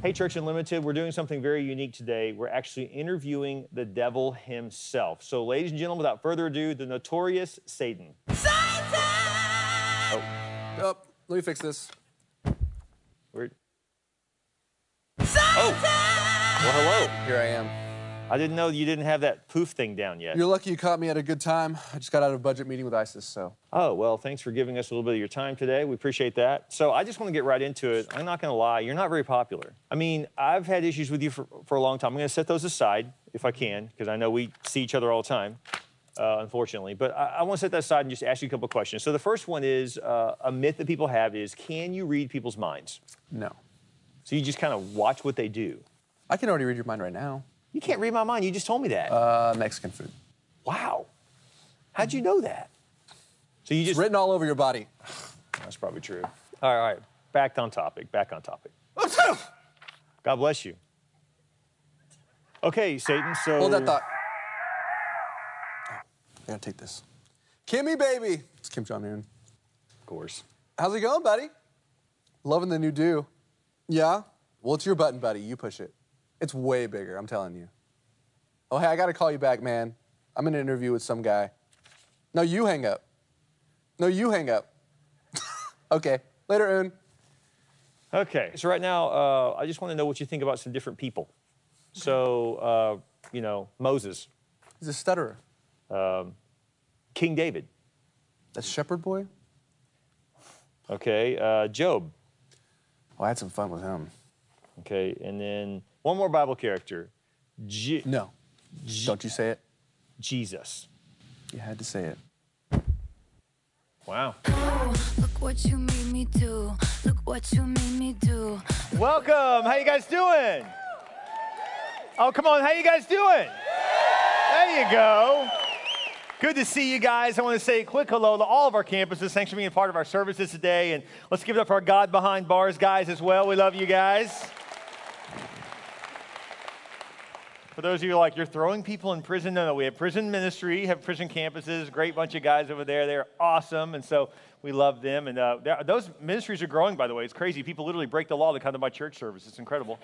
Hey, Church Unlimited, we're doing something very unique today. We're actually interviewing the devil himself. So, ladies and gentlemen, without further ado, the notorious Satan. Oh. oh, let me fix this. We're... Oh, well, hello. Here I am. I didn't know you didn't have that poof thing down yet. You're lucky you caught me at a good time. I just got out of a budget meeting with ISIS, so. Oh, well, thanks for giving us a little bit of your time today. We appreciate that. So I just want to get right into it. I'm not going to lie, you're not very popular. I mean, I've had issues with you for, for a long time. I'm going to set those aside if I can, because I know we see each other all the time. Uh, unfortunately. But I, I want to set that aside and just ask you a couple questions. So the first one is uh, a myth that people have is can you read people's minds? No. So you just kind of watch what they do. I can already read your mind right now. You can't read my mind. You just told me that. Uh, Mexican food. wow. How'd you know that? So you It's just written all over your body. That's probably true. All right, all right. Back on topic. Back on topic. God bless you. Okay, Satan. So Hold that thought. I gotta take this. Kimmy, baby. It's Kim Jong Un. Of course. How's it going, buddy? Loving the new do. Yeah? Well, it's your button, buddy. You push it. It's way bigger, I'm telling you. Oh, hey, I gotta call you back, man. I'm in an interview with some guy. No, you hang up. No, you hang up. okay. Later, Un. Okay. So right now, uh, I just want to know what you think about some different people. So, uh, you know, Moses, He's a stutterer. King David. That shepherd boy? Okay, uh, Job. Well, I had some fun with him. Okay, and then one more Bible character, Je- No. Don't you say it. Jesus. You had to say it. Wow. Look what you made me do. Look what you made me do. Welcome. How you guys doing? Oh, come on. How you guys doing? There you go. Good to see you guys. I want to say a quick hello to all of our campuses. Thanks for being part of our services today. And let's give it up for our God Behind Bars guys as well. We love you guys. For those of you like, you're throwing people in prison. No, no, we have prison ministry, have prison campuses, great bunch of guys over there. They're awesome. And so we love them. And uh, those ministries are growing, by the way. It's crazy. People literally break the law to come to my church service. It's incredible.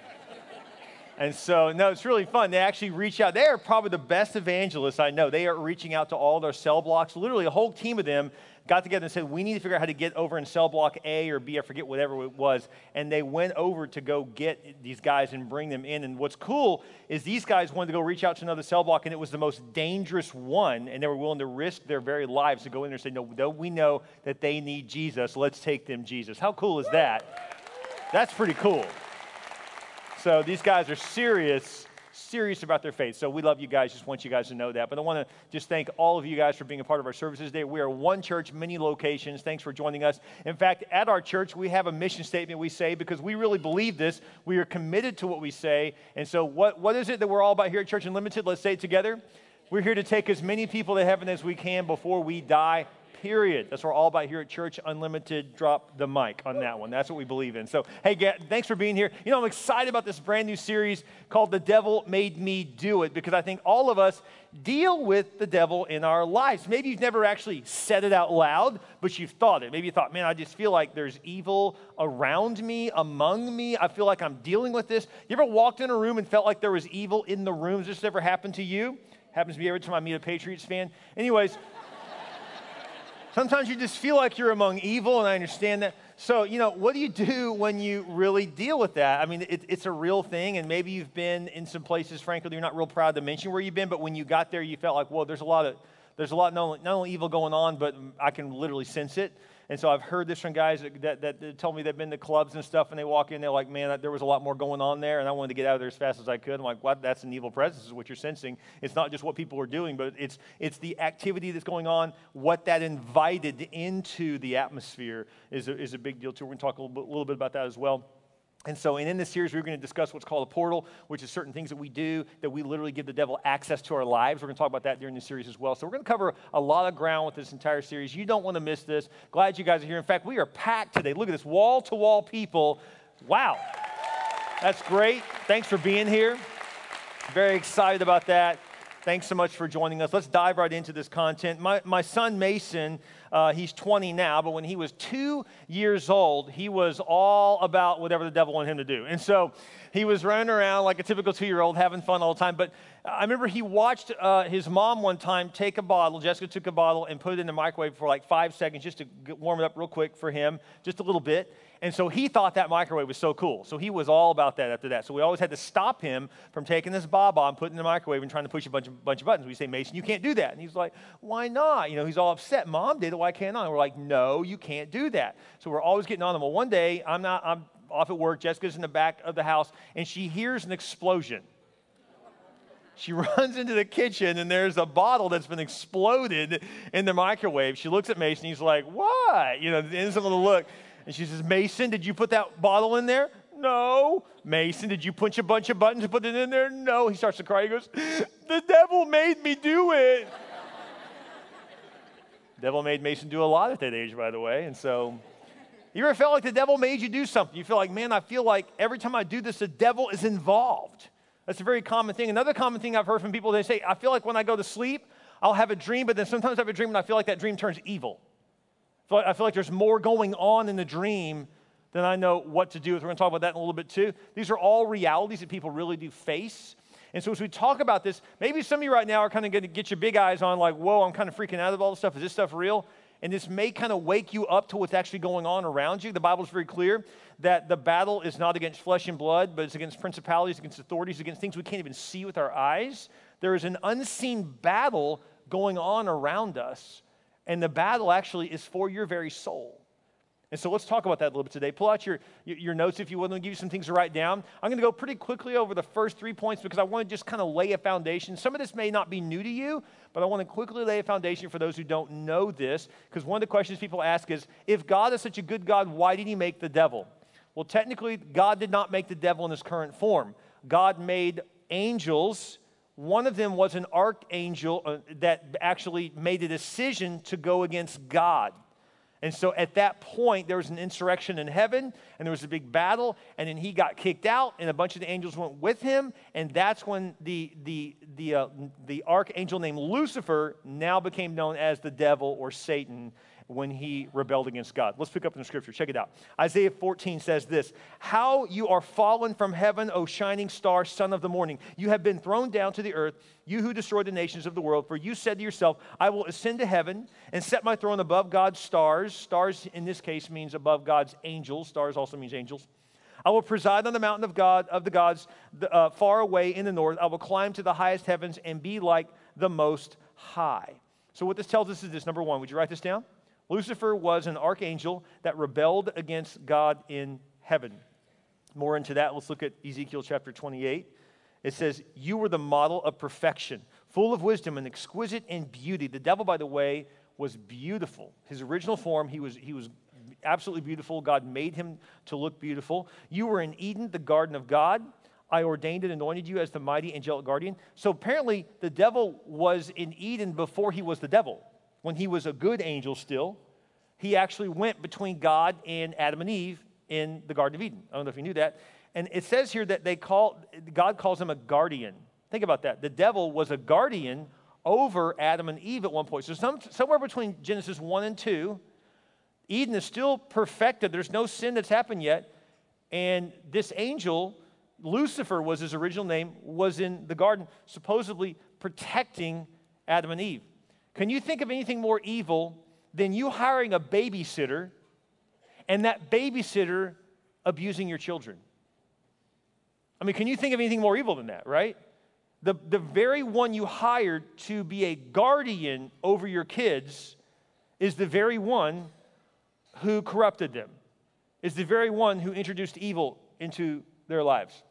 And so, no, it's really fun. They actually reach out. They are probably the best evangelists I know. They are reaching out to all their cell blocks. Literally, a whole team of them got together and said, We need to figure out how to get over in cell block A or B, I forget whatever it was. And they went over to go get these guys and bring them in. And what's cool is these guys wanted to go reach out to another cell block, and it was the most dangerous one. And they were willing to risk their very lives to go in there and say, No, no we know that they need Jesus. Let's take them Jesus. How cool is that? That's pretty cool. So these guys are serious, serious about their faith. So we love you guys. Just want you guys to know that. But I want to just thank all of you guys for being a part of our services today. We are one church, many locations. Thanks for joining us. In fact, at our church, we have a mission statement we say because we really believe this. We are committed to what we say. And so, what, what is it that we're all about here at Church Unlimited? Let's say it together. We're here to take as many people to heaven as we can before we die period. That's what we're all about here at Church Unlimited. Drop the mic on that one. That's what we believe in. So, hey, Ga- thanks for being here. You know, I'm excited about this brand new series called The Devil Made Me Do It because I think all of us deal with the devil in our lives. Maybe you've never actually said it out loud, but you've thought it. Maybe you thought, man, I just feel like there's evil around me, among me. I feel like I'm dealing with this. You ever walked in a room and felt like there was evil in the room? Has this ever happened to you? Happens to me every time I meet a Patriots fan. Anyways, Sometimes you just feel like you're among evil, and I understand that. So, you know, what do you do when you really deal with that? I mean, it, it's a real thing, and maybe you've been in some places, frankly, you're not real proud to mention where you've been, but when you got there, you felt like, well, there's a lot of, there's a lot, not only, not only evil going on, but I can literally sense it. And so I've heard this from guys that, that, that, me they've been to clubs and stuff, and they walk in, they're like, man, there was a lot more going on there, and I wanted to get out of there as fast as I could. I'm like, what? That's an evil presence, is what you're sensing. It's not just what people are doing, but it's, it's the activity that's going on, what that invited into the atmosphere is a, is a big deal, too. We're going to talk a little bit, little bit about that as well. And so, and in this series, we're going to discuss what's called a portal, which is certain things that we do that we literally give the devil access to our lives. We're going to talk about that during the series as well. So, we're going to cover a lot of ground with this entire series. You don't want to miss this. Glad you guys are here. In fact, we are packed today. Look at this wall to wall people. Wow. That's great. Thanks for being here. Very excited about that. Thanks so much for joining us. Let's dive right into this content. My, my son Mason Uh, he's 20 now, but when he was two years old, he was all about whatever the devil wanted him to do. And so he was running around like a typical two year old, having fun all the time. But I remember he watched uh, his mom one time take a bottle. Jessica took a bottle and put it in the microwave for like five seconds just to warm it up real quick for him, just a little bit. And so he thought that microwave was so cool. So he was all about that after that. So we always had to stop him from taking this baba and putting it in the microwave and trying to push a bunch of, bunch of buttons. We say, Mason, you can't do that. And he's like, why not? You know, he's all upset. Mom did it. Why can't I? And we're like, no, you can't do that. So we're always getting on him. Well, one day, I'm not, I'm off at work. Jessica's in the back of the house, and she hears an explosion. She runs into the kitchen and there's a bottle that's been exploded in the microwave. She looks at Mason. He's like, What? You know, instant little look. And she says, Mason, did you put that bottle in there? No. Mason, did you punch a bunch of buttons and put it in there? No. He starts to cry. He goes, The devil made me do it. devil made Mason do a lot at that age, by the way. And so, you ever felt like the devil made you do something? You feel like, man, I feel like every time I do this, the devil is involved. That's a very common thing. Another common thing I've heard from people, they say, I feel like when I go to sleep, I'll have a dream, but then sometimes I have a dream and I feel like that dream turns evil. I feel like there's more going on in the dream than I know what to do with. We're going to talk about that in a little bit too. These are all realities that people really do face. And so as we talk about this, maybe some of you right now are kind of going to get your big eyes on, like, whoa, I'm kind of freaking out of all this stuff. Is this stuff real? And this may kind of wake you up to what's actually going on around you. The Bible is very clear that the battle is not against flesh and blood, but it's against principalities, against authorities, against things we can't even see with our eyes. There is an unseen battle going on around us and the battle actually is for your very soul. And so let's talk about that a little bit today. Pull out your, your notes if you want. to give you some things to write down. I'm going to go pretty quickly over the first three points because I want to just kind of lay a foundation. Some of this may not be new to you, but I want to quickly lay a foundation for those who don't know this. Because one of the questions people ask is if God is such a good God, why did he make the devil? Well, technically, God did not make the devil in his current form. God made angels one of them was an archangel uh, that actually made a decision to go against God. And so at that point, there was an insurrection in heaven, and there was a big battle, and then he got kicked out, and a bunch of the angels went with him, and that's when the, the, the, uh, the archangel named Lucifer now became known as the devil or Satan when he rebelled against God. Let's pick up in the scripture. Check it out. Isaiah 14 says this How you are fallen from heaven, O shining star, son of the morning. You have been thrown down to the earth, you who destroyed the nations of the world. For you said to yourself, I will ascend to heaven and set my throne above God's stars. Stars in this case means above God's angels. Stars also means angels. I will preside on the mountain of God of the gods uh, far away in the north. I will climb to the highest heavens and be like the most high. So what this tells us is this number 1, would you write this down? Lucifer was an archangel that rebelled against God in heaven. More into that, let's look at Ezekiel chapter 28. It says, You were the model of perfection, full of wisdom and exquisite in beauty. The devil, by the way, was beautiful. His original form, he was, he was absolutely beautiful. God made him to look beautiful. You were in Eden, the garden of God. I ordained and anointed you as the mighty angelic guardian. So apparently, the devil was in Eden before he was the devil when he was a good angel still, he actually went between God and Adam and Eve in the Garden of Eden. I don't know if you knew that. And it says here that they call God calls him a guardian. Think about that. The devil was a guardian over Adam and Eve at one point. So some, somewhere between Genesis 1 and 2, Eden is still perfected. There's no sin that's happened yet. And this angel, Lucifer was his original name, was in the garden, supposedly protecting Adam and Eve. Can you think of anything more evil than you hiring a babysitter and that babysitter abusing your children? I mean, can you think of anything more evil than that, right? The, the very one you hired to be a guardian over your kids is the very one who corrupted them, is the very one who introduced evil into their lives.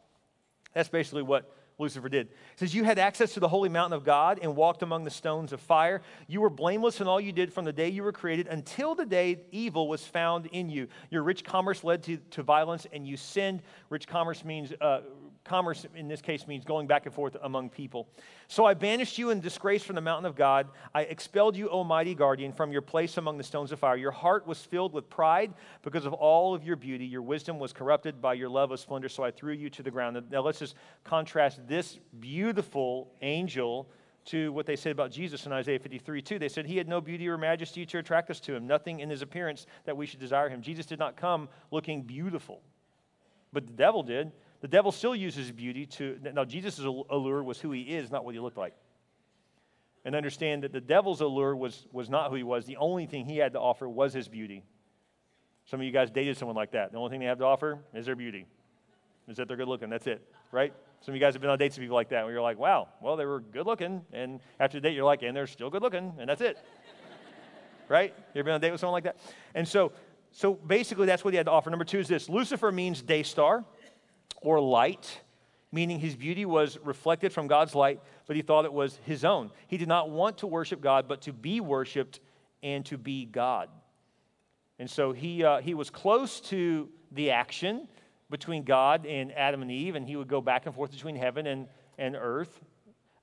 That's basically what Lucifer did. It says, You had access to the holy mountain of God and walked among the stones of fire. You were blameless in all you did from the day you were created until the day evil was found in you. Your rich commerce led to, to violence and you sinned. Rich commerce means uh, commerce in this case means going back and forth among people. So I banished you in disgrace from the mountain of God. I expelled you, O mighty guardian, from your place among the stones of fire. Your heart was filled with pride because of all of your beauty. Your wisdom was corrupted by your love of splendor, so I threw you to the ground. Now let's just contrast this beautiful angel to what they said about Jesus in Isaiah 53 2. They said he had no beauty or majesty to attract us to him, nothing in his appearance that we should desire him. Jesus did not come looking beautiful, but the devil did. The devil still uses beauty to. Now, Jesus' allure was who he is, not what he looked like. And understand that the devil's allure was, was not who he was. The only thing he had to offer was his beauty. Some of you guys dated someone like that. The only thing they have to offer is their beauty, is that they're good looking. That's it, right? Some of you guys have been on dates with people like that where you're like, wow, well, they were good looking. And after the date, you're like, and they're still good looking, and that's it. right? You ever been on a date with someone like that? And so, so basically, that's what he had to offer. Number two is this Lucifer means day star or light, meaning his beauty was reflected from God's light, but he thought it was his own. He did not want to worship God, but to be worshiped and to be God. And so he, uh, he was close to the action between God and Adam and Eve, and he would go back and forth between heaven and, and earth.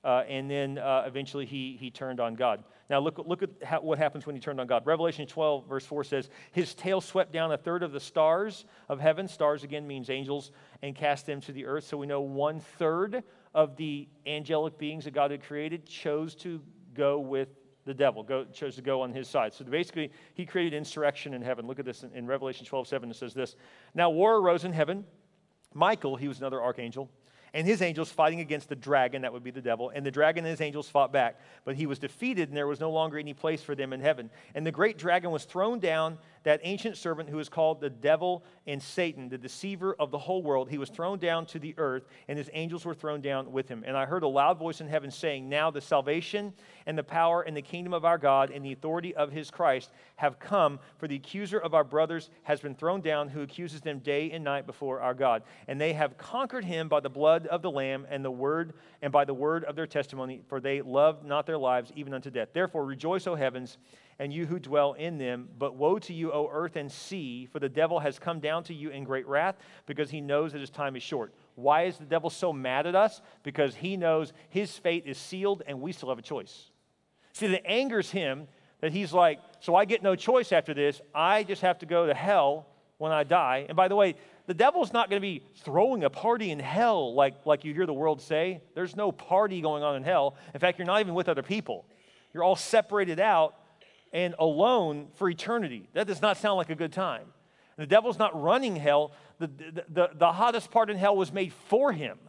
Uh, and then uh, eventually he, he turned on God. Now, look, look at how, what happens when he turned on God. Revelation 12, verse 4 says, His tail swept down a third of the stars of heaven. Stars, again, means angels, and cast them to the earth. So we know one third of the angelic beings that God had created chose to go with the devil, go, chose to go on his side. So basically, he created insurrection in heaven. Look at this in, in Revelation 12, 7. It says this Now war arose in heaven. Michael, he was another archangel and his angels fighting against the dragon, that would be the devil. And the dragon and his angels fought back. But he was defeated, and there was no longer any place for them in heaven. And the great dragon was thrown down, that ancient serpent who is called the devil and Satan, the deceiver of the whole world. He was thrown down to the earth, and his angels were thrown down with him. And I heard a loud voice in heaven saying, Now the salvation and the power and the kingdom of our God and the authority of his Christ have come, for the accuser of our brothers has been thrown down, who accuses them day and night before our God. And they have conquered him by the blood of the Lamb and the word and by the word of their testimony, for they loved not their lives even unto death. Therefore rejoice, O heavens and you who dwell in them. But woe to you, O earth and sea, for the devil has come down to you in great wrath, because he knows that his time is short. Why is the devil so mad at us? Because he knows his fate is sealed and we still have a choice. See, that angers him that he's like, so I get no choice after this. I just have to go to hell when I die. And by the way, the devil's not going to be throwing a party in hell like, like you hear the world say. There's no party going on in hell. In fact, you're not even with other people. You're all separated out and alone for eternity. That does not sound like a good time. The devil's not running hell. The, the, the, the, hottest part in hell was made for him.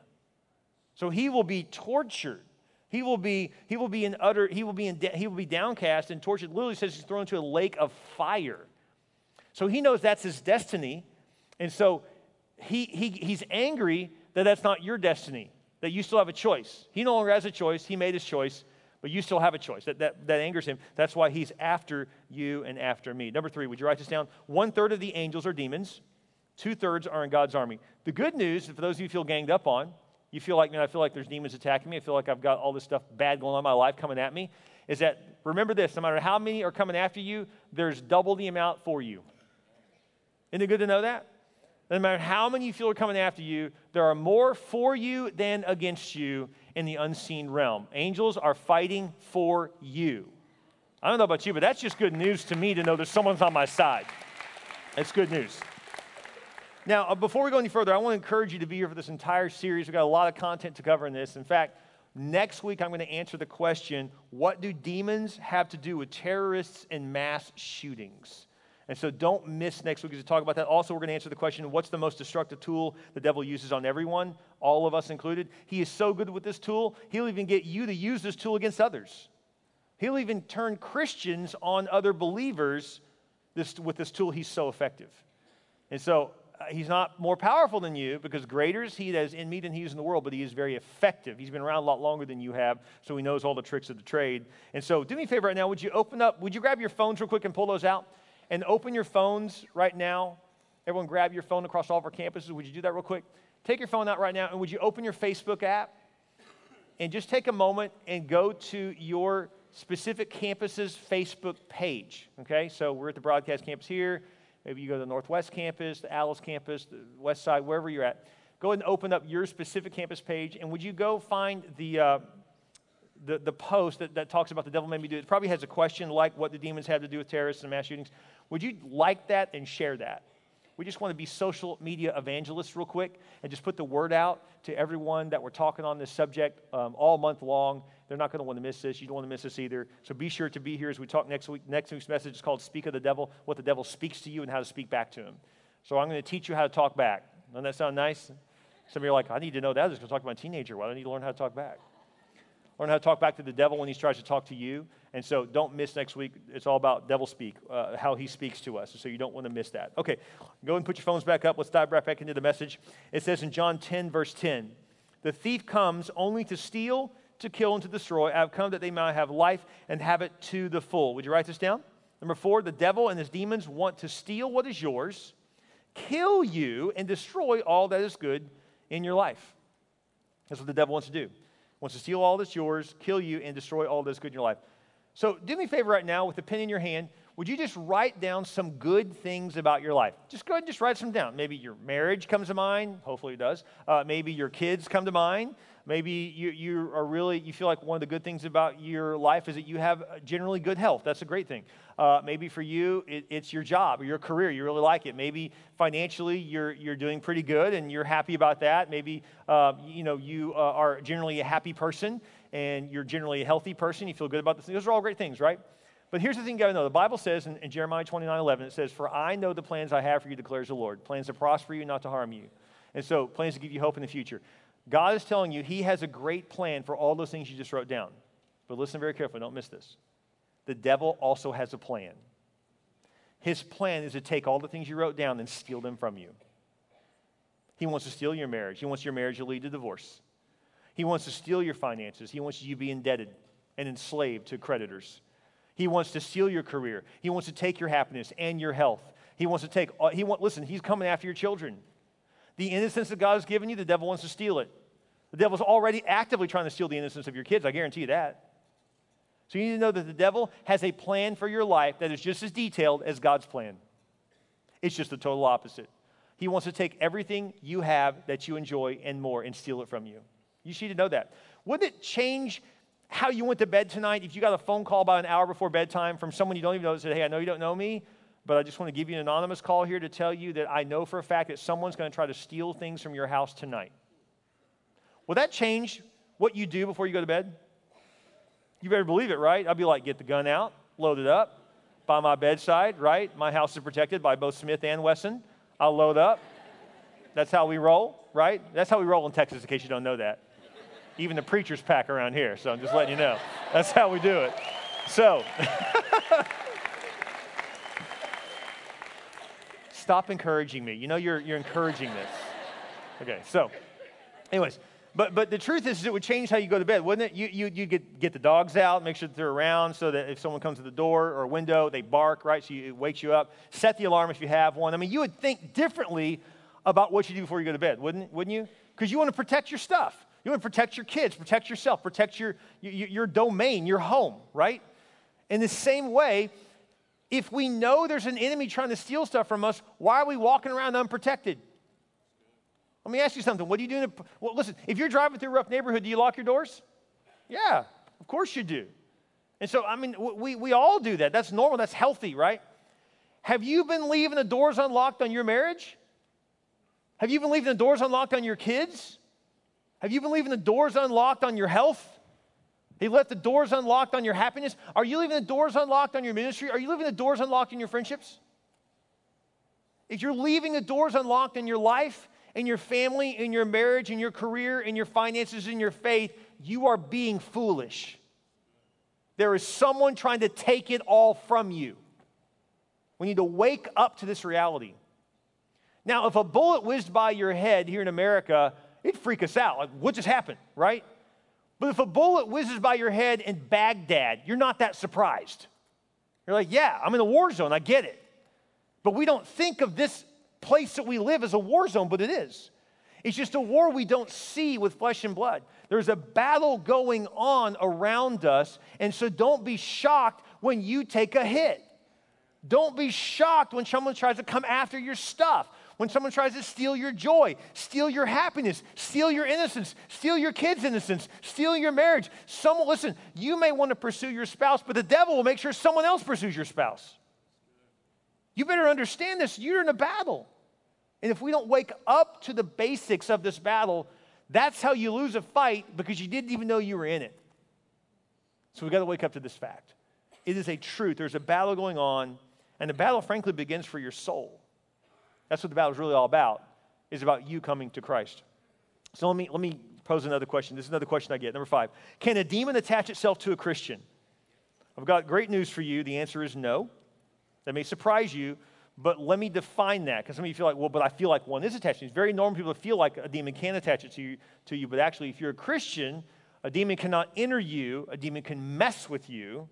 So he will be tortured. He will be, he will be in utter, he will be in, he will be downcast and tortured. literally says he's thrown into a lake of fire. So he knows that's his destiny. And so he, he, he's angry that that's not your destiny, that you still have a choice. He no longer has a choice. He made his choice but you still have a choice. That, that, that angers him. That's why he's after you and after me. Number three, would you write this down? One third of the angels are demons, two thirds are in God's army. The good news, for those of you who feel ganged up on, you feel like, man, I feel like there's demons attacking me. I feel like I've got all this stuff bad going on in my life coming at me. Is that, remember this, no matter how many are coming after you, there's double the amount for you. Isn't it good to know that? No matter how many you feel are coming after you, there are more for you than against you in the unseen realm. Angels are fighting for you. I don't know about you, but that's just good news to me to know that someone's on my side. That's good news. Now, uh, before we go any further, I want to encourage you to be here for this entire series. We've got a lot of content to cover in this. In fact, next week I'm going to answer the question what do demons have to do with terrorists and mass shootings? And so don't miss next week as we talk about that. Also, we're going to answer the question what's the most destructive tool the devil uses on everyone, all of us included? He is so good with this tool, he'll even get you to use this tool against others. He'll even turn Christians on other believers this, with this tool. He's so effective. And so uh, he's not more powerful than you because greater is he that is in me than he is in the world, but he is very effective. He's been around a lot longer than you have, so he knows all the tricks of the trade. And so do me a favor right now. Would you open up, would you grab your phones real quick and pull those out? And open your phones right now. Everyone, grab your phone across all of our campuses. Would you do that real quick? Take your phone out right now, and would you open your Facebook app? And just take a moment and go to your specific campus's Facebook page. Okay, so we're at the broadcast campus here. Maybe you go to the Northwest campus, the Alice campus, the West Side, wherever you're at. Go ahead and open up your specific campus page, and would you go find the uh, the, the post that, that talks about the devil made me do it? probably has a question like what the demons have to do with terrorists and mass shootings. Would you like that and share that? We just want to be social media evangelists real quick and just put the word out to everyone that we're talking on this subject um, all month long. They're not going to want to miss this. You don't want to miss this either. So be sure to be here as we talk next week. Next week's message is called Speak of the Devil, what the devil speaks to you and how to speak back to him. So I'm going to teach you how to talk back. Doesn't that sound nice? Some of you are like, I need to know that. I was going to talk to my teenager. Why do I need to learn how to talk back? Learn how to talk back to the devil when he tries to talk to you. And so don't miss next week. It's all about devil speak, uh, how he speaks to us. So you don't want to miss that. Okay, go and put your phones back up. Let's dive right back into the message. It says in John 10, verse 10, the thief comes only to steal, to kill, and to destroy. I have come that they might have life and have it to the full. Would you write this down? Number four, the devil and his demons want to steal what is yours, kill you, and destroy all that is good in your life. That's what the devil wants to do. Wants to steal all that's yours, kill you, and destroy all that's good in your life. So do me a favor right now with a pen in your hand. Would you just write down some good things about your life? Just go ahead and just write some down. Maybe your marriage comes to mind. Hopefully it does. Uh, maybe your kids come to mind. Maybe you, you are really, you feel like one of the good things about your life is that you have generally good health. That's a great thing. Uh, maybe for you, it, it's your job or your career. You really like it. Maybe financially, you're, you're doing pretty good and you're happy about that. Maybe, uh, you know, you uh, are generally a happy person and you're generally a healthy person. You feel good about this. Those are all great things, right? But here's the thing you got to know. The Bible says in, in Jeremiah 29 11, it says, For I know the plans I have for you, declares the Lord plans to prosper you, not to harm you. And so, plans to give you hope in the future. God is telling you He has a great plan for all those things you just wrote down. But listen very carefully, don't miss this. The devil also has a plan. His plan is to take all the things you wrote down and steal them from you. He wants to steal your marriage. He wants your marriage to lead to divorce. He wants to steal your finances. He wants you to be indebted and enslaved to creditors. He wants to steal your career. He wants to take your happiness and your health. He wants to take, uh, he want, listen, he's coming after your children. The innocence that God has given you, the devil wants to steal it. The devil's already actively trying to steal the innocence of your kids. I guarantee you that. So you need to know that the devil has a plan for your life that is just as detailed as God's plan. It's just the total opposite. He wants to take everything you have that you enjoy and more and steal it from you. You to know that. Wouldn't it change how you went to bed tonight if you got a phone call about an hour before bedtime from someone you don't even know that said, Hey, I know you don't know me, but I just want to give you an anonymous call here to tell you that I know for a fact that someone's going to try to steal things from your house tonight. Will that change what you do before you go to bed? You better believe it, right? I'd be like, get the gun out, load it up, by my bedside, right? My house is protected by both Smith and Wesson. I'll load up. That's how we roll, right? That's how we roll in Texas, in case you don't know that. Even the preachers pack around here, so I'm just letting you know. That's how we do it. So, Stop encouraging me. You know you're, you're encouraging this. Okay, so, anyways, but, but the truth is, it would change how you go to bed, wouldn't it? You, you, you get, get the dogs out, make sure that they're around so that if someone comes to the door or window, they bark, right? So you, it wakes you up. Set the alarm if you have one. I mean, you would think differently about what you do before you go to bed, wouldn't, wouldn't you? Because you want to protect your stuff. You want to protect your kids, protect yourself, protect your, your, your domain, your home, right? In the same way, if we know there's an enemy trying to steal stuff from us, why are we walking around unprotected? Let me ask you something. What are you? To, well, listen, if you're driving through a rough neighborhood, do you lock your doors? Yeah, of course you do. And so, I mean, we, we all do that. That's normal, that's healthy, right? Have you been leaving the doors unlocked on your marriage? Have you been leaving the doors unlocked on your kids? Have you been leaving the doors unlocked on your health? He left the doors unlocked on your happiness. Are you leaving the doors unlocked on your ministry? Are you leaving the doors unlocked in your friendships? If you're leaving the doors unlocked in your life, in your family, in your marriage, in your career, in your finances, in your faith, you are being foolish. There is someone trying to take it all from you. We need to wake up to this reality. Now, if a bullet whizzed by your head here in America, it'd freak us out. Like, what just happened, right? But if a bullet whizzes by your head in Baghdad, you're not that surprised. You're like, yeah, I'm in a war zone, I get it. But we don't think of this place that we live as a war zone, but it is. It's just a war we don't see with flesh and blood. There's a battle going on around us, and so don't be shocked when you take a hit. Don't be shocked when someone tries to come after your stuff when someone tries to steal your joy, steal your happiness, steal your innocence, steal your kids' innocence, steal your marriage. Someone, listen, you may want to pursue your spouse, but the devil will make sure someone else pursues your spouse. You better understand this. You're in a battle. And if we don't wake up to the basics of this battle, that's how you lose a fight because you didn't even know you were in it. So we've got to wake up to this fact. It is a truth. There's a battle going on, and the battle, frankly, begins for your soul. That's what the battle is really all about, is about you coming to Christ. So let me, let me pose another question. This is another question I get. Number five Can a demon attach itself to a Christian? I've got great news for you. The answer is no. That may surprise you, but let me define that because some of you feel like, well, but I feel like one is attached. It's very normal people to feel like a demon can attach it to you, to you, but actually, if you're a Christian, a demon cannot enter you, a demon can mess with you,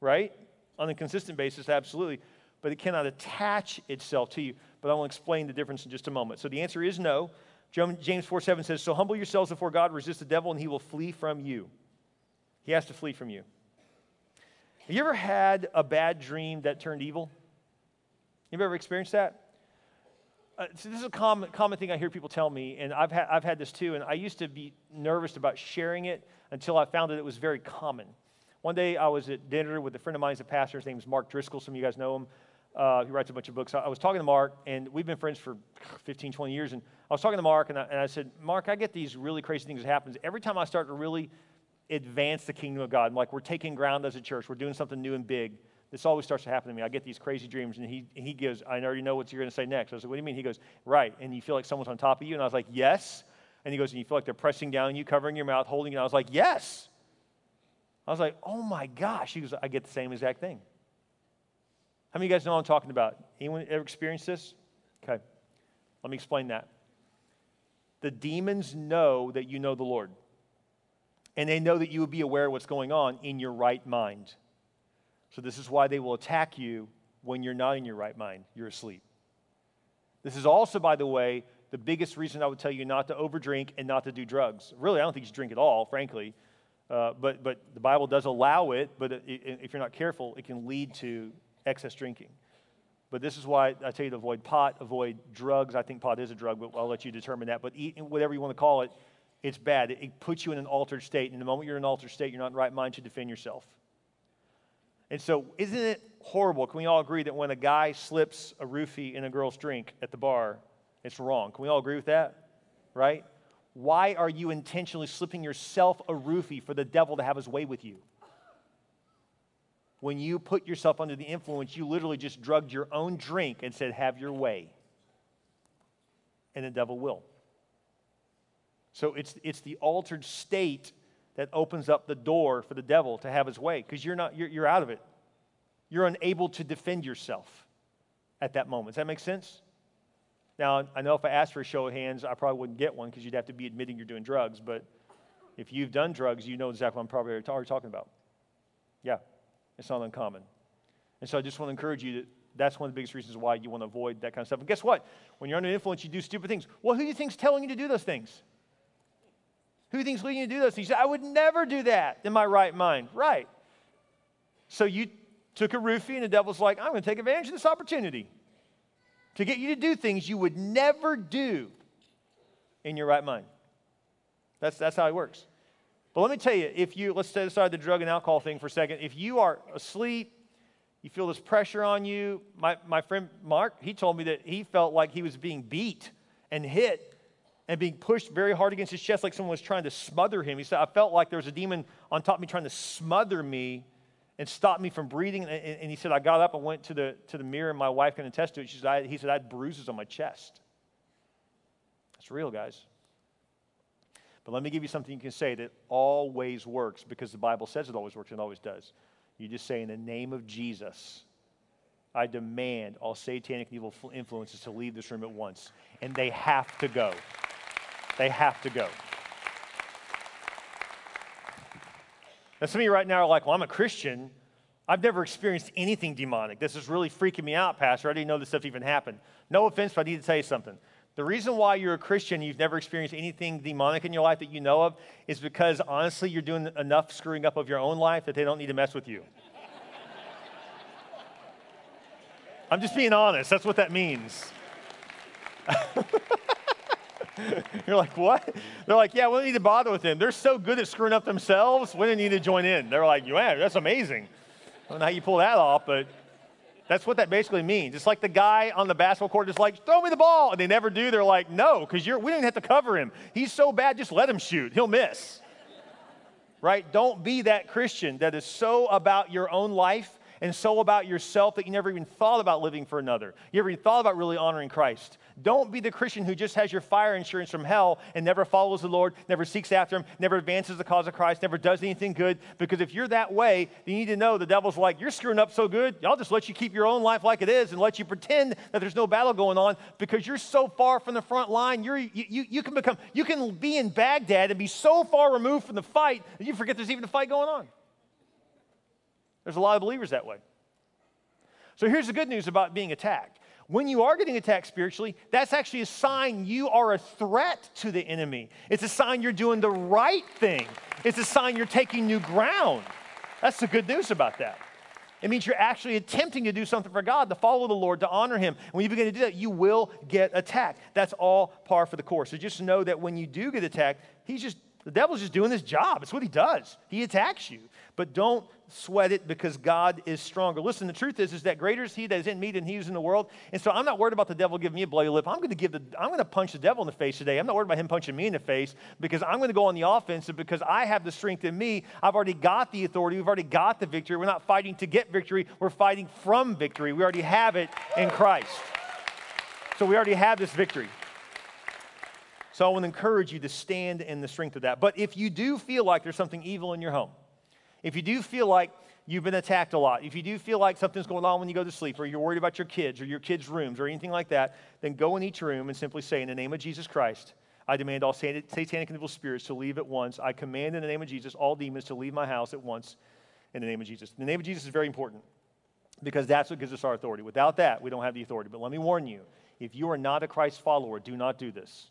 right? On a consistent basis, absolutely, but it cannot attach itself to you. But I will explain the difference in just a moment. So the answer is no. James 4 7 says, So humble yourselves before God, resist the devil, and he will flee from you. He has to flee from you. Have you ever had a bad dream that turned evil? Have you ever experienced that? Uh, so this is a common, common thing I hear people tell me, and I've, ha- I've had this too, and I used to be nervous about sharing it until I found that it was very common. One day I was at dinner with a friend of mine, he's a pastor, his name is Mark Driscoll, some of you guys know him. Uh, he writes a bunch of books. I was talking to Mark, and we've been friends for 15, 20 years, and I was talking to Mark, and I, and I said, Mark, I get these really crazy things that happen. Every time I start to really advance the kingdom of God, like we're taking ground as a church, we're doing something new and big, this always starts to happen to me. I get these crazy dreams, and he, he goes, I already know what you're going to say next. I was like, What do you mean? He goes, Right. And you feel like someone's on top of you? And I was like, Yes. And he goes, And you feel like they're pressing down you, covering your mouth, holding you. And I was like, Yes. I was like, Oh my gosh. He goes, I get the same exact thing. How many of you guys know what I'm talking about? Anyone ever experienced this? Okay. Let me explain that. The demons know that you know the Lord, and they know that you will be aware of what's going on in your right mind. So, this is why they will attack you when you're not in your right mind, you're asleep. This is also, by the way, the biggest reason I would tell you not to overdrink and not to do drugs. Really, I don't think you should drink at all, frankly. Uh, but, but the Bible does allow it, but it, if you're not careful, it can lead to excess drinking. But this is why I tell you to avoid pot, avoid drugs. I think pot is a drug, but I'll let you determine that. But eat, whatever you want to call it, it's bad. It, puts you in an altered state. And the moment you're in an altered state, you're not in the right mind to defend yourself. And so, isn't it horrible? Can we all agree that when a guy slips a roofie in a girl's drink at the bar, it's wrong? Can we all agree with that? Right? Why are you intentionally slipping yourself a roofie for the devil to have his way with you? When you put yourself under the influence, you literally just drugged your own drink and said, Have your way. And the devil will. So it's, it's the altered state that opens up the door for the devil to have his way because you're not you're, you're out of it. You're unable to defend yourself at that moment. Does that make sense? Now i know if i asked for a show of hands i probably wouldn't get one because you'd have to be admitting you're doing drugs but if you've done drugs you know exactly what i'm probably already talking about. Yeah it's not uncommon and so i just want to encourage you that that's one of the biggest reasons why you want to avoid that kind of stuff and guess what when you're under influence you do stupid things well who do you think's telling you to do those things who thinks leading you to do this? He said, I would never do that in my right mind. Right. So you took a roofie, and the devil's like, I'm going to take advantage of this opportunity to get you to do things you would never do in your right mind. That's, that's how it works. But let me tell you, if you, let's set aside the drug and alcohol thing for a second. If you are asleep, you feel this pressure on you. My, my friend Mark, he told me that he felt like he was being beat and hit and being pushed very hard against his chest like someone was trying to smother him. He said, I felt like there was a demon on top of me trying to smother me and stop me from breathing. And, and he said, I got up and went to the, to the mirror, and my wife can attest to it. She said, I, he said, I had bruises on my chest. That's real, guys. But let me give you something you can say that always works because the Bible says it always works and always does. You just say, In the name of Jesus, I demand all satanic and evil influences to leave this room at once. And they have to go. They have to go. Now, some of you right now are like, well, I'm a Christian. I've never experienced anything demonic. This is really freaking me out, Pastor. I didn't know this stuff even happened. No offense, but I need to tell you something. The reason why you're a Christian, you've never experienced anything demonic in your life that you know of, is because honestly, you're doing enough screwing up of your own life that they don't need to mess with you. I'm just being honest. That's what that means. You're like, what? They're like, yeah, we don't need to bother with them. They're so good at screwing up themselves, we don't need to join in. They're like, yeah, that's amazing. I don't know how you pull that off, but That's what that basically means. It's like the guy on the basketball court is like, throw me the ball. And they never do. They're like, no, because you're we didn't have to cover him. He's so bad, just let him shoot. He'll miss. right? Don't be that Christian that is so about your own life and so about yourself that you never even thought about living for another. You never even thought about really honoring Christ. Don't be the Christian who just has your fire insurance from hell and never follows the Lord, never seeks after Him, never advances the cause of Christ, never does anything good. Because if you're that way, you need to know the devil's like, you're screwing up so good, I'll just let you keep your own life like it is and let you pretend that there's no battle going on because you're so far from the front line. You're, you, you, you can become, you can be in Baghdad and be so far removed from the fight that you forget there's even a fight going on. There's a lot of believers that way. So here's the good news about being attacked. When you are getting attacked spiritually, that's actually a sign you are a threat to the enemy. It's a sign you're doing the right thing. It's a sign you're taking new ground. That's the good news about that. It means you're actually attempting to do something for God, to follow the Lord, to honor Him. When you begin to do that, you will get attacked. That's all par for the course. So just know that when you do get attacked, He's just the devil's just doing his job. It's what he does. He attacks you. But don't sweat it because God is stronger. Listen, the truth is, is that greater is he that is in me than he is in the world. And so I'm not worried about the devil giving me a bloody lip. I'm to give the I'm going to punch the devil in the face today. I'm not worried about him punching me in the face because I'm going to go on the offensive because I have the strength in me. I've already got the authority. We've already got the victory. We're not fighting to get victory. We're fighting from victory. We already have it in Christ. So we already have this victory. So I want to encourage you to stand in the strength of that. But if you do feel like there's something evil in your home, if you do feel like you've been attacked a lot, if you do feel like something's going on when you go to sleep, or you're worried about your kids or your kids' rooms or anything like that, then go in each room and simply say, In the name of Jesus Christ, I demand all satanic and evil spirits to leave at once. I command in the name of Jesus all demons to leave my house at once in the name of Jesus. The name of Jesus is very important because that's what gives us our authority. Without that, we don't have the authority. But let me warn you if you are not a Christ follower, do not do this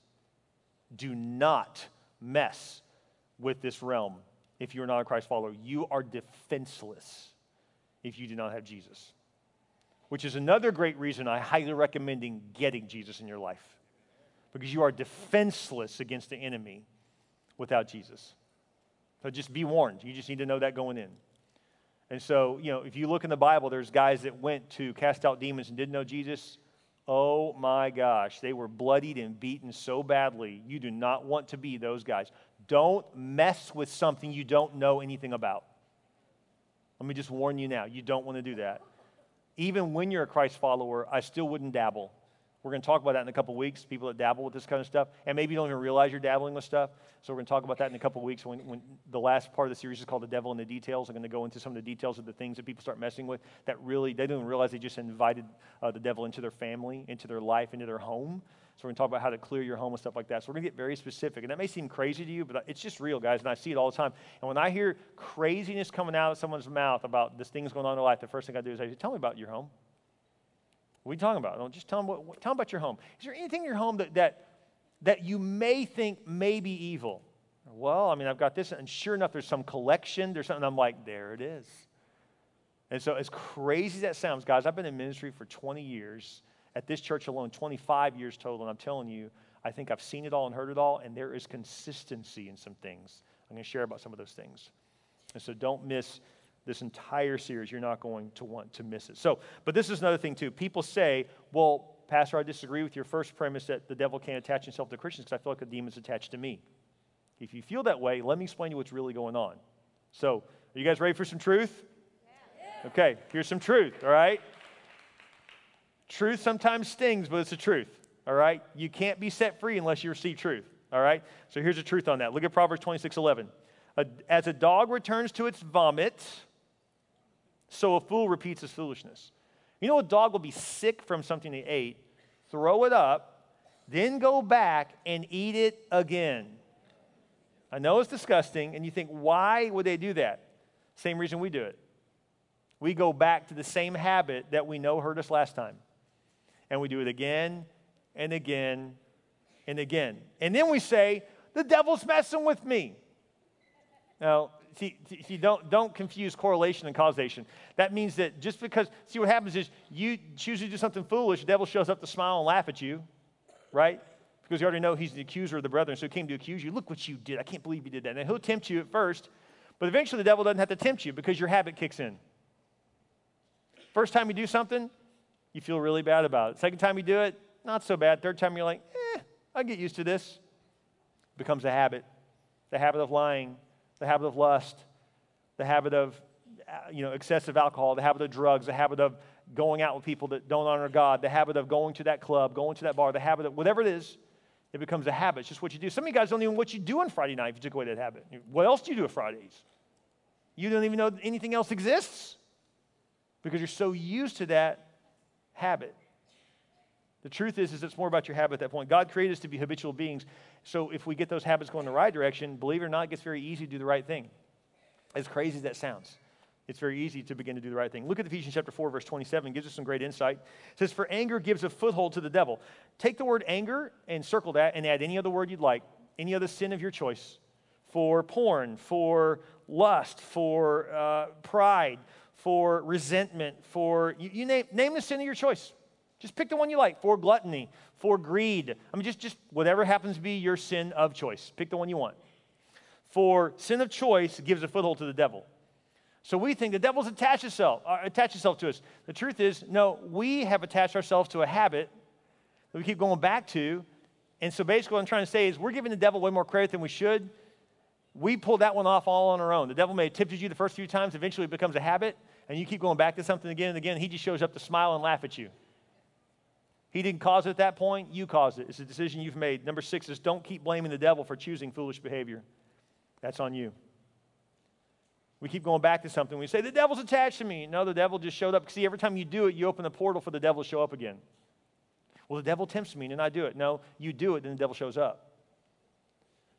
do not mess with this realm if you're not a Christ follower. You are defenseless if you do not have Jesus, which is another great reason I highly recommending getting Jesus in your life because you are defenseless against the enemy without Jesus. So just be warned. You just need to know that going in. And so, you know, if you look in the Bible, there's guys that went to cast out demons and didn't know Jesus. Oh my gosh, they were bloodied and beaten so badly. You do not want to be those guys. Don't mess with something you don't know anything about. Let me just warn you now, you don't want to do that. Even when you're a Christ follower, I still wouldn't dabble. We're going to talk about that in a couple weeks, people that dabble with this kind of stuff. And maybe you don't even realize you're dabbling with stuff. So we're going to talk about that in a couple weeks when, when the last part of the series is called The Devil in the Details. I'm going to go into some of the details of the things that people start messing with that really, they don't even realize they just invited uh, the devil into their family, into their life, into their home. So we're going to talk about how to clear your home and stuff like that. So we're going to get very specific. And that may seem crazy to you, but it's just real, guys. And I see it all the time. And when I hear craziness coming out of someone's mouth about this thing's going on in their life, the first thing I do is I say, tell me about your home. What are you talking about? Don't just tell them, what, tell them about your home. Is there anything in your home that, that, that you may think may be evil? Well, I mean, I've got this, and sure enough, there's some collection. There's something. I'm like, there it is. And so, as crazy as that sounds, guys, I've been in ministry for 20 years. At this church alone, 25 years total. And I'm telling you, I think I've seen it all and heard it all, and there is consistency in some things. I'm going to share about some of those things. And so, don't miss this entire series, you're not going to want to miss it. So, but this is another thing too. People say, well, Pastor, I disagree with your first premise that the devil can't attach himself to Christians because I feel like the demon's attached to me. If you feel that way, let me explain to you what's really going on. So, are you guys ready for some truth? Okay, here's some truth, all right? Truth sometimes stings, but it's the truth, all right? You can't be set free unless you receive truth, all right? So here's the truth on that. Look at Proverbs 26 11. As a dog returns to its vomit, so a fool repeats his foolishness. You know, a dog will be sick from something they ate, throw it up, then go back and eat it again. I know it's disgusting, and you think, why would they do that? Same reason we do it. We go back to the same habit that we know hurt us last time. And we do it again and again and again. And then we say, the devil's messing with me. Now, see, see, don't, don't confuse correlation and causation. That means that just because, see, what happens is you choose to do something foolish, the devil shows up to smile and laugh at you, right? Because you already know he's the accuser of the brethren, so he came to accuse you. Look what you did. I can't believe you did that. And he'll tempt you at first, but eventually the devil doesn't have to tempt you because your habit kicks in. First time you do something, you feel really bad about it. Second time you do it, not so bad. Third time you're like, eh, I get used to this. It becomes a habit. The habit of lying, the habit of lust, the habit of uh, you know, excessive alcohol, the habit of drugs, the habit of going out with people that don't honor God, the habit of going to that club, going to that bar, the habit of whatever it is, it becomes a habit. It's just what you do. Some of you guys don't even know what you do on Friday night if you took away that habit. What else do you do on Fridays? You don't even know anything else exists because you're so used to that habit. The truth is, is it's more about your habit at that point. God created us to be habitual beings. So if we get those habits going the right direction, believe it or not, it gets very easy to do the right thing. As crazy as that sounds, it's very easy to begin to do the right thing. Look at Ephesians chapter 4, verse 27, it gives us some great insight. It says, For anger gives a foothold to the devil. Take the word anger and circle that and add any other word you'd like, any other sin of your choice. For porn, for lust, for uh, pride, for resentment, for you, you name, name the sin of your choice. Just pick the one you like for gluttony, for greed. I mean, just, just whatever happens to be your sin of choice. Pick the one you want. For sin of choice gives a foothold to the devil. So we think the devil's attached itself, uh, attached itself to us. The truth is, no, we have attached ourselves to a habit that we keep going back to. And so basically, what I'm trying to say is we're giving the devil way more credit than we should. We pulled that one off all on our own. The devil may have tempted you the first few times, eventually it becomes a habit, and you keep going back to something again and again. He just shows up to smile and laugh at you. He didn't cause it at that point, you caused it. It's a decision you've made. Number six is don't keep blaming the devil for choosing foolish behavior. That's on you. We keep going back to something. We say, the devil's attached to me. No, the devil just showed up. See, every time you do it, you open the portal for the devil to show up again. Well, the devil tempts me and I do it. No, you do it, then the devil shows up.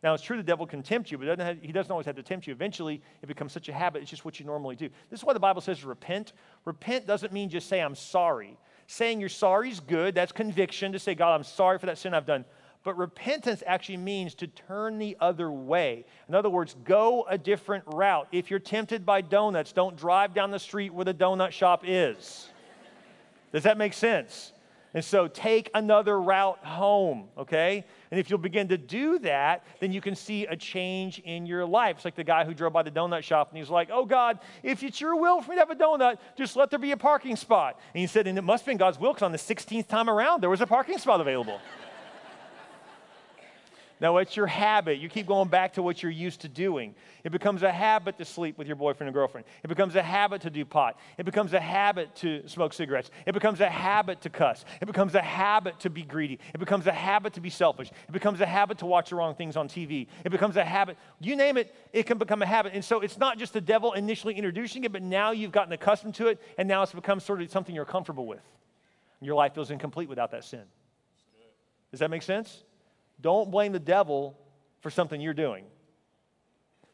Now, it's true the devil can tempt you, but doesn't have, he doesn't always have to tempt you. Eventually, it becomes such a habit, it's just what you normally do. This is why the Bible says repent. Repent doesn't mean just say, I'm sorry. Saying you're sorry is good. That's conviction to say, God, I'm sorry for that sin I've done. But repentance actually means to turn the other way. In other words, go a different route. If you're tempted by donuts, don't drive down the street where the donut shop is. Does that make sense? And so take another route home, okay? And if you'll begin to do that, then you can see a change in your life. It's like the guy who drove by the donut shop and he's like, Oh God, if it's your will for me to have a donut, just let there be a parking spot. And he said, And it must have been God's will because on the 16th time around, there was a parking spot available. No, it's your habit. You keep going back to what you're used to doing. It becomes a habit to sleep with your boyfriend or girlfriend. It becomes a habit to do pot. It becomes a habit to smoke cigarettes. It becomes a habit to cuss. It becomes a habit to be greedy. It becomes a habit to be selfish. It becomes a habit to watch the wrong things on TV. It becomes a habit. You name it, it can become a habit. And so it's not just the devil initially introducing it, but now you've gotten accustomed to it, and now it's become sort of something you're comfortable with. Your life feels incomplete without that sin. Does that make sense? Don't blame the devil for something you're doing.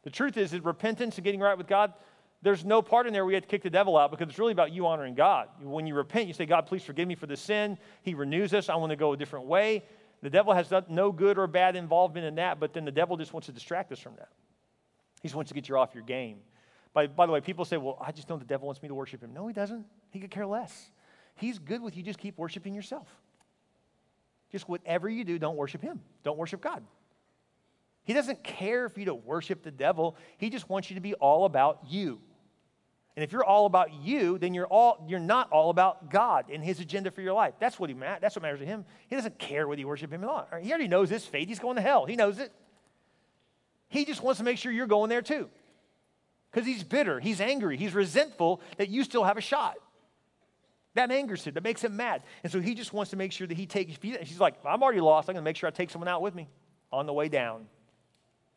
The truth is that repentance and getting right with God, there's no part in there where you have to kick the devil out because it's really about you honoring God. When you repent, you say, God, please forgive me for the sin. He renews us. I want to go a different way. The devil has no good or bad involvement in that, but then the devil just wants to distract us from that. He just wants to get you off your game. By, by the way, people say, well, I just know the devil wants me to worship him. No, he doesn't. He could care less. He's good with you just keep worshiping yourself. Just whatever you do, don't worship him. Don't worship God. He doesn't care for you to worship the devil. He just wants you to be all about you. And if you're all about you, then you're all you're not all about God and his agenda for your life. That's what he that's what matters to him. He doesn't care whether you worship him or not. He already knows his fate. He's going to hell. He knows it. He just wants to make sure you're going there too. Because he's bitter, he's angry, he's resentful that you still have a shot. That angers him. That makes him mad. And so he just wants to make sure that he takes, he's like, I'm already lost. I'm going to make sure I take someone out with me on the way down.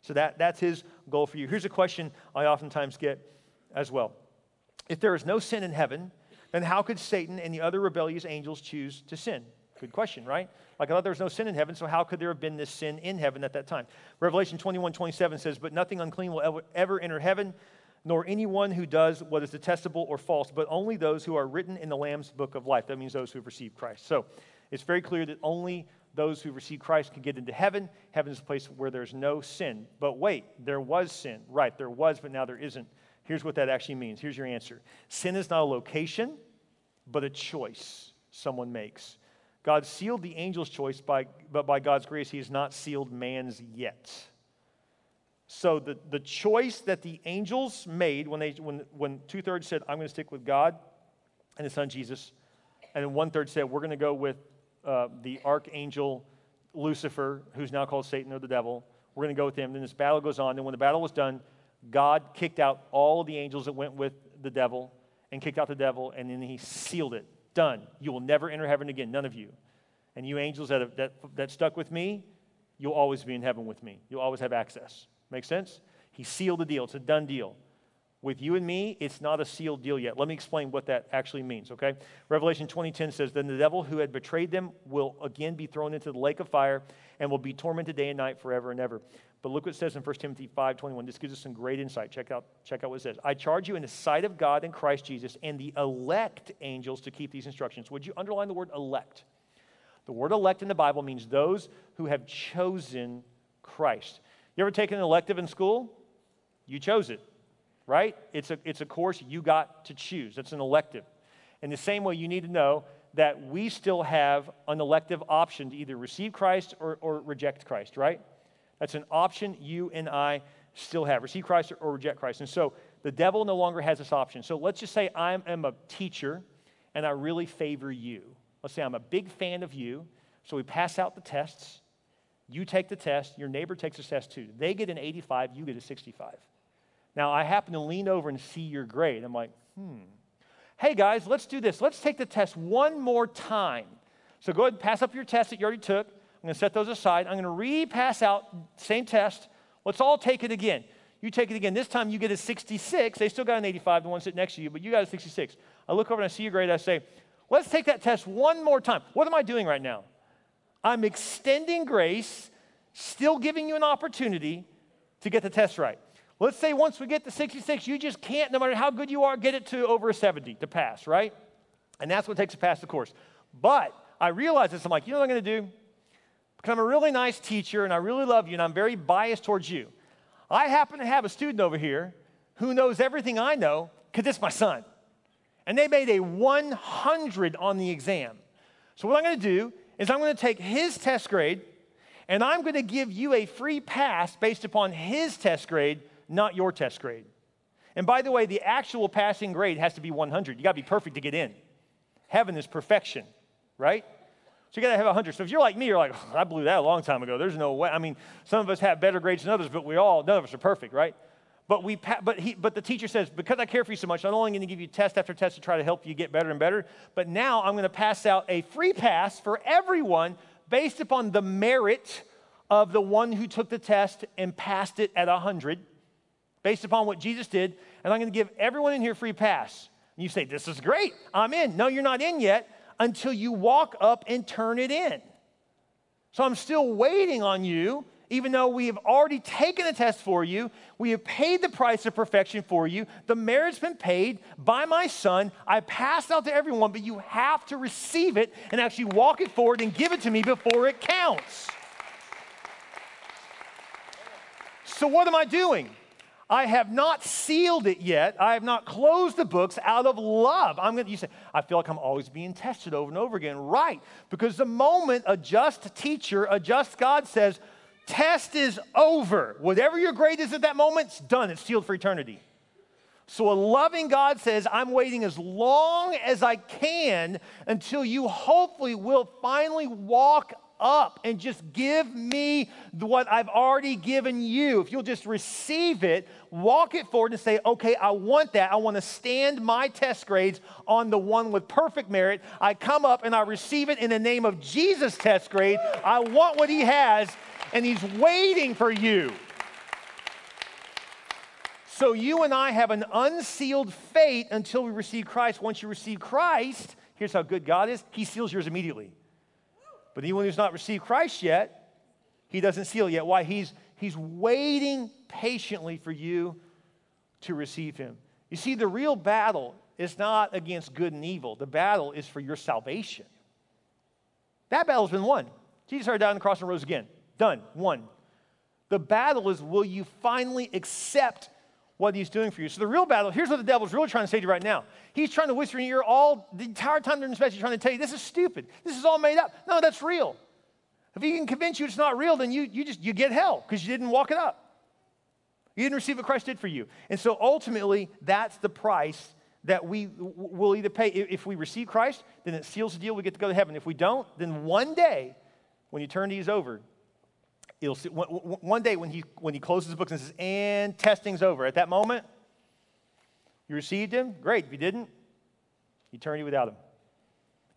So that, that's his goal for you. Here's a question I oftentimes get as well. If there is no sin in heaven, then how could Satan and the other rebellious angels choose to sin? Good question, right? Like I thought there was no sin in heaven, so how could there have been this sin in heaven at that time? Revelation 21 27 says, But nothing unclean will ever, ever enter heaven, nor anyone who does what is detestable or false, but only those who are written in the Lamb's book of life. That means those who have received Christ. So it's very clear that only those who receive Christ can get into heaven. Heaven is a place where there's no sin. But wait, there was sin. Right, there was, but now there isn't. Here's what that actually means. Here's your answer Sin is not a location, but a choice someone makes. God sealed the angel's choice, by, but by God's grace, He has not sealed man's yet. So the, the choice that the angels made when, they, when, when two thirds said, I'm going to stick with God, and his son Jesus. And then one third said, we're going to go with uh, the archangel Lucifer, who's now called Satan or the devil. We're going to go with him. Then this battle goes on. Then when the battle was done, God kicked out all the angels that went with the devil and kicked out the devil, and then he sealed it. Done. You will never enter heaven again, none of you. And you angels that, have, that, that stuck with me, you'll always be in heaven with me. You'll always have access. Make sense? He sealed the deal. It's a done deal. With you and me, it's not a sealed deal yet. Let me explain what that actually means, okay? Revelation 20:10 says, "Then the devil who had betrayed them will again be thrown into the lake of fire and will be tormented day and night forever and ever." But look what it says in 1 Timothy 5:21. This gives us some great insight. Check out, check out what it says. I charge you in the sight of God and Christ Jesus and the elect angels to keep these instructions. Would you underline the word elect? The word elect in the Bible means those who have chosen Christ. You ever taken an elective in school? You chose it right? It's a, it's a course you got to choose. It's an elective. In the same way, you need to know that we still have an elective option to either receive Christ or, or reject Christ, right? That's an option you and I still have receive Christ or, or reject Christ. And so the devil no longer has this option. So let's just say I am a teacher and I really favor you. Let's say I'm a big fan of you. So we pass out the tests. You take the test, your neighbor takes the test too. They get an 85, you get a 65. Now, I happen to lean over and see your grade. I'm like, hmm. Hey, guys, let's do this. Let's take the test one more time. So go ahead and pass up your test that you already took. I'm going to set those aside. I'm going to re-pass out, same test. Let's all take it again. You take it again. This time you get a 66. They still got an 85, the one sitting next to you, but you got a 66. I look over and I see your grade. I say, let's take that test one more time. What am I doing right now? I'm extending grace, still giving you an opportunity to get the test right. Let's say once we get to 66, you just can't, no matter how good you are, get it to over a 70 to pass, right? And that's what takes to pass the course. But I realize this. I'm like, you know what I'm going to do? Because I'm a really nice teacher and I really love you and I'm very biased towards you. I happen to have a student over here who knows everything I know because it's my son. And they made a 100 on the exam. So, what I'm going to do is I'm going to take his test grade and I'm going to give you a free pass based upon his test grade not your test grade. And by the way, the actual passing grade has to be 100. You got to be perfect to get in. Heaven is perfection, right? So you got to have 100. So if you're like me, you're like, oh, I blew that a long time ago. There's no way. I mean, some of us have better grades than others, but we all, none of us are perfect, right? But, we, but, he, but the teacher says, because I care for you so much, I'm only going to give you test after test to try to help you get better and better, but now I'm going to pass out a free pass for everyone based upon the merit of the one who took the test and passed it at 100 based upon what Jesus did, and I'm going to give everyone in here free pass. And you say, This is great. I'm in. No, you're not in yet until you walk up and turn it in. So I'm still waiting on you, even though we have already taken the test for you. We have paid the price of perfection for you. The merit's been paid by my son. I passed out to everyone, but you have to receive it and actually walk it forward and give it to me before it counts. So, what am I doing? I have not sealed it yet. I have not closed the books out of love. I'm going to, you say, I feel like I'm always being tested over and over again. Right. Because the moment a just teacher, a just God says, test is over, whatever your grade is at that moment, it's done. It's sealed for eternity. So a loving God says, I'm waiting as long as I can until you hopefully will finally walk up and just give me what I've already given you. If you'll just receive it, walk it forward and say, okay, I want that. I want to stand my test grades on the one with perfect merit. I come up and I receive it in the name of Jesus' test grade. I want what he has, and he's waiting for you. So you and I have an unsealed fate until we receive Christ. Once you receive Christ, here's how good God is He seals yours immediately. But anyone who's not received Christ yet, he doesn't seal yet. Why? He's, he's waiting patiently for you to receive him. You see, the real battle is not against good and evil, the battle is for your salvation. That battle's been won. Jesus already died on the cross and rose again. Done, One. The battle is will you finally accept what he's doing for you. So the real battle, here's what the devil's really trying to say to you right now. He's trying to whisper in your ear all the entire time during the message, trying to tell you this is stupid. This is all made up. No, that's real. If he can convince you it's not real, then you, you just you get hell because you didn't walk it up. You didn't receive what Christ did for you. And so ultimately, that's the price that we will either pay. If we receive Christ, then it seals the deal, we get to go to heaven. If we don't, then one day, when eternity is over, it'll see, one, day when he, when he closes his books and says, and testing's over, at that moment, you received him, great. If you didn't, eternity without him.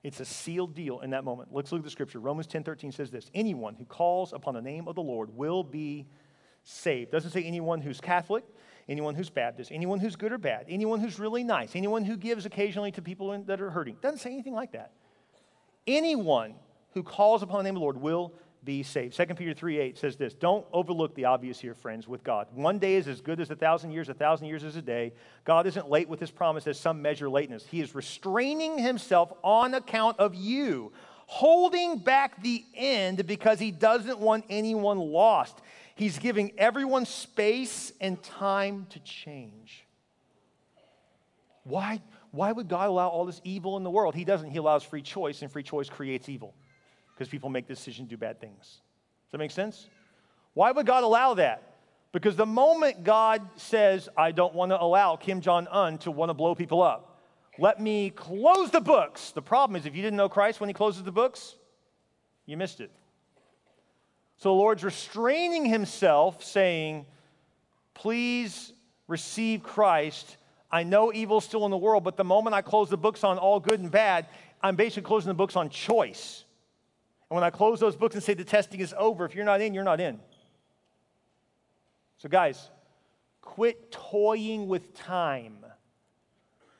It's a sealed deal in that moment. Let's look at the scripture. Romans 10 13 says this Anyone who calls upon the name of the Lord will be saved. Doesn't say anyone who's Catholic, anyone who's Baptist, anyone who's good or bad, anyone who's really nice, anyone who gives occasionally to people that are hurting. Doesn't say anything like that. Anyone who calls upon the name of the Lord will be saved. 2 Peter 3 8 says this Don't overlook the obvious here, friends, with God. One day is as good as a thousand years, a thousand years is a day. God isn't late with his promise as some measure lateness. He is restraining himself on account of you, holding back the end because he doesn't want anyone lost. He's giving everyone space and time to change. Why, why would God allow all this evil in the world? He doesn't. He allows free choice, and free choice creates evil because people make decisions to do bad things. Does that make sense? Why would God allow that? Because the moment God says, I don't want to allow Kim Jong un to want to blow people up, let me close the books. The problem is, if you didn't know Christ when he closes the books, you missed it. So the Lord's restraining himself, saying, Please receive Christ. I know evil's still in the world, but the moment I close the books on all good and bad, I'm basically closing the books on choice. And when I close those books and say the testing is over, if you're not in, you're not in. So, guys, quit toying with time.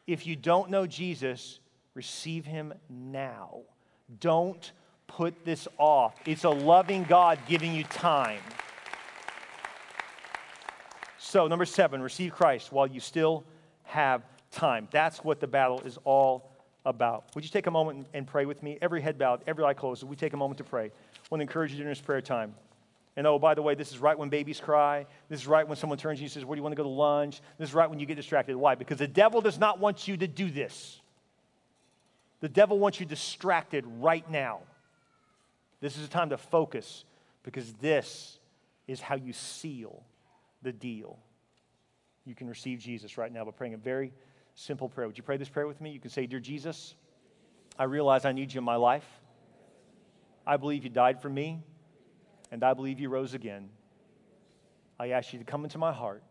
If you don't know Jesus, receive him now. Don't put this off. It's a loving God giving you time. So, number seven, receive Christ while you still have time. That's what the battle is all about. Would you take a moment and pray with me? Every head bowed, every eye closed. We take a moment to pray? I want to encourage you during this prayer time. And oh, by the way, this is right when babies cry. This is right when someone turns to you and says, Where do you want to go to lunch? This is right when you get distracted. Why? Because the devil does not want you to do this. The devil wants you distracted right now. This is a time to focus because this is how you seal the deal. You can receive Jesus right now by praying a very simple prayer. Would you pray this prayer with me? You can say, Dear Jesus, I realize I need you in my life. I believe you died for me, and I believe you rose again. I ask you to come into my heart,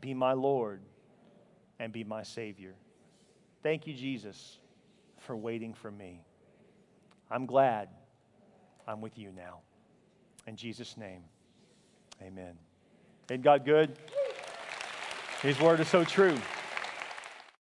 be my Lord, and be my Savior. Thank you, Jesus, for waiting for me. I'm glad I'm with you now. In Jesus' name, amen. Ain't God good? His word is so true.